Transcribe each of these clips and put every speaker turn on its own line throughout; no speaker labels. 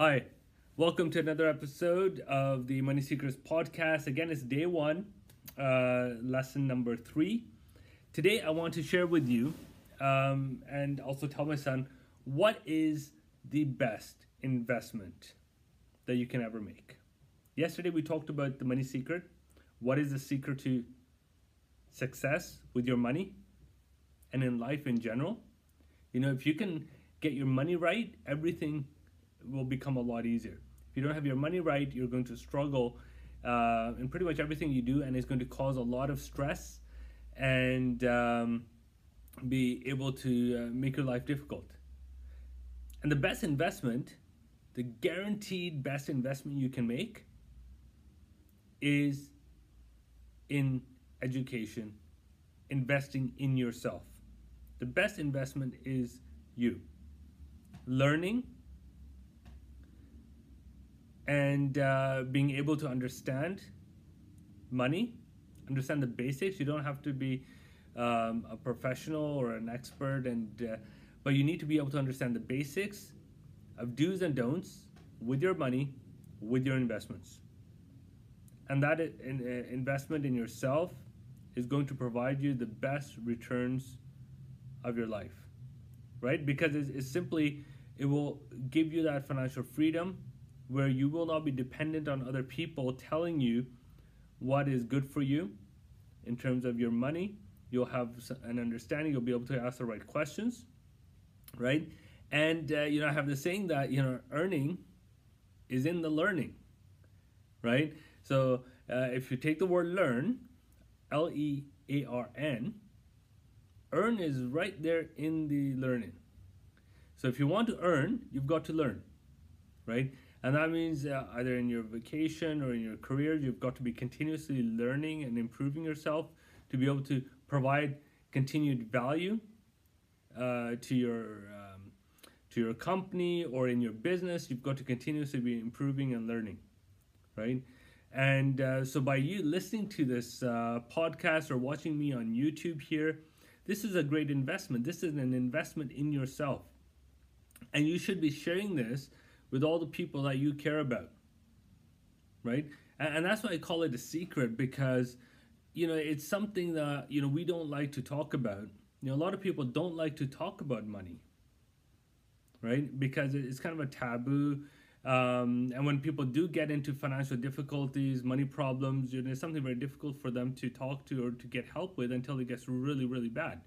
Hi, welcome to another episode of the Money Secrets podcast. Again, it's day one, uh, lesson number three. Today, I want to share with you um, and also tell my son what is the best investment that you can ever make. Yesterday, we talked about the money secret. What is the secret to success with your money and in life in general? You know, if you can get your money right, everything will become a lot easier. If you don't have your money right, you're going to struggle uh, in pretty much everything you do, and it's going to cause a lot of stress and um, be able to uh, make your life difficult. And the best investment, the guaranteed best investment you can make, is in education, investing in yourself. The best investment is you. Learning and uh, being able to understand money, understand the basics. You don't have to be um, a professional or an expert, and uh, but you need to be able to understand the basics of do's and don'ts with your money, with your investments, and that in, uh, investment in yourself is going to provide you the best returns of your life, right? Because it's, it's simply it will give you that financial freedom where you will not be dependent on other people telling you what is good for you in terms of your money. You'll have an understanding, you'll be able to ask the right questions, right? And, uh, you know, I have the saying that, you know, earning is in the learning, right? So uh, if you take the word learn, L E A R N, earn is right there in the learning. So if you want to earn, you've got to learn, right? And that means uh, either in your vacation or in your career, you've got to be continuously learning and improving yourself to be able to provide continued value uh, to your um, to your company or in your business. You've got to continuously be improving and learning, right? And uh, so by you listening to this uh, podcast or watching me on YouTube here, this is a great investment. This is an investment in yourself, and you should be sharing this with all the people that you care about. Right? And, and that's why I call it a secret because, you know, it's something that, you know, we don't like to talk about. You know, a lot of people don't like to talk about money. Right? Because it's kind of a taboo. Um, and when people do get into financial difficulties, money problems, you know, it's something very difficult for them to talk to or to get help with until it gets really, really bad,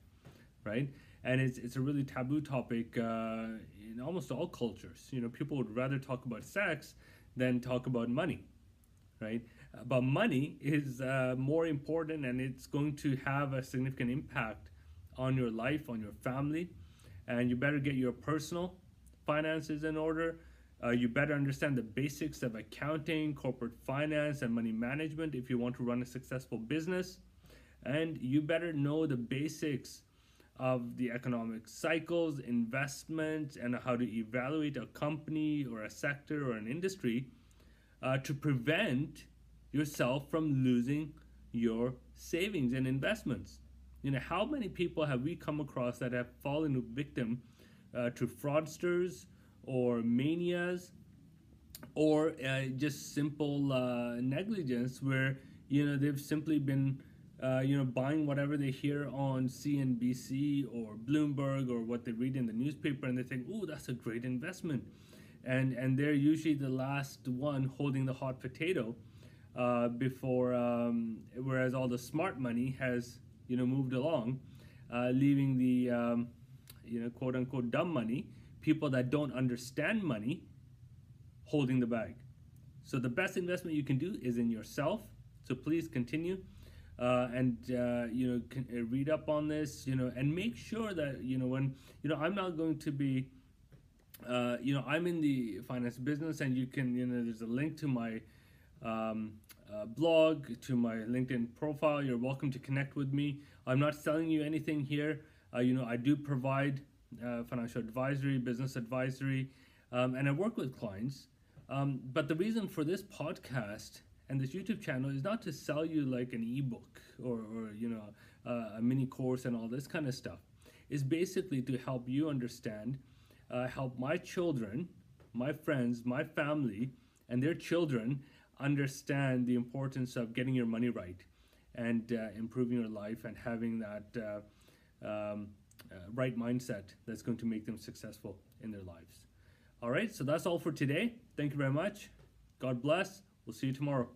right? And it's, it's a really taboo topic uh, in almost all cultures. You know, people would rather talk about sex than talk about money, right? But money is uh, more important and it's going to have a significant impact on your life, on your family. And you better get your personal finances in order. Uh, you better understand the basics of accounting, corporate finance, and money management if you want to run a successful business. And you better know the basics of the economic cycles, investments, and how to evaluate a company or a sector or an industry uh, to prevent yourself from losing your savings and investments. You know, how many people have we come across that have fallen victim uh, to fraudsters or manias or uh, just simple uh, negligence where, you know, they've simply been uh, you know, buying whatever they hear on CNBC or Bloomberg or what they read in the newspaper, and they think, "Oh, that's a great investment," and and they're usually the last one holding the hot potato uh, before, um, whereas all the smart money has you know moved along, uh, leaving the um, you know quote unquote dumb money, people that don't understand money, holding the bag. So the best investment you can do is in yourself. So please continue uh, and uh, you know can, uh, read up on this you know and make sure that you know when you know i'm not going to be uh, you know i'm in the finance business and you can you know there's a link to my um, uh, blog to my linkedin profile. You're welcome to connect with me. I'm not selling you anything here. Uh, you know i do provide financial advisory business advisory um, and i work with clients. Um, but the reason for this podcast and this YouTube channel is not to sell you like an ebook or, or you know uh, a mini course and all this kind of stuff. It's basically to help you understand, uh, help my children my friends, my family, and their children understand the importance of getting your money right and uh, improving your life and having that uh, um, uh, right mindset that's going to make them successful in their lives. All right, so that's all for today. Thank you very much. God bless. We'll see you tomorrow.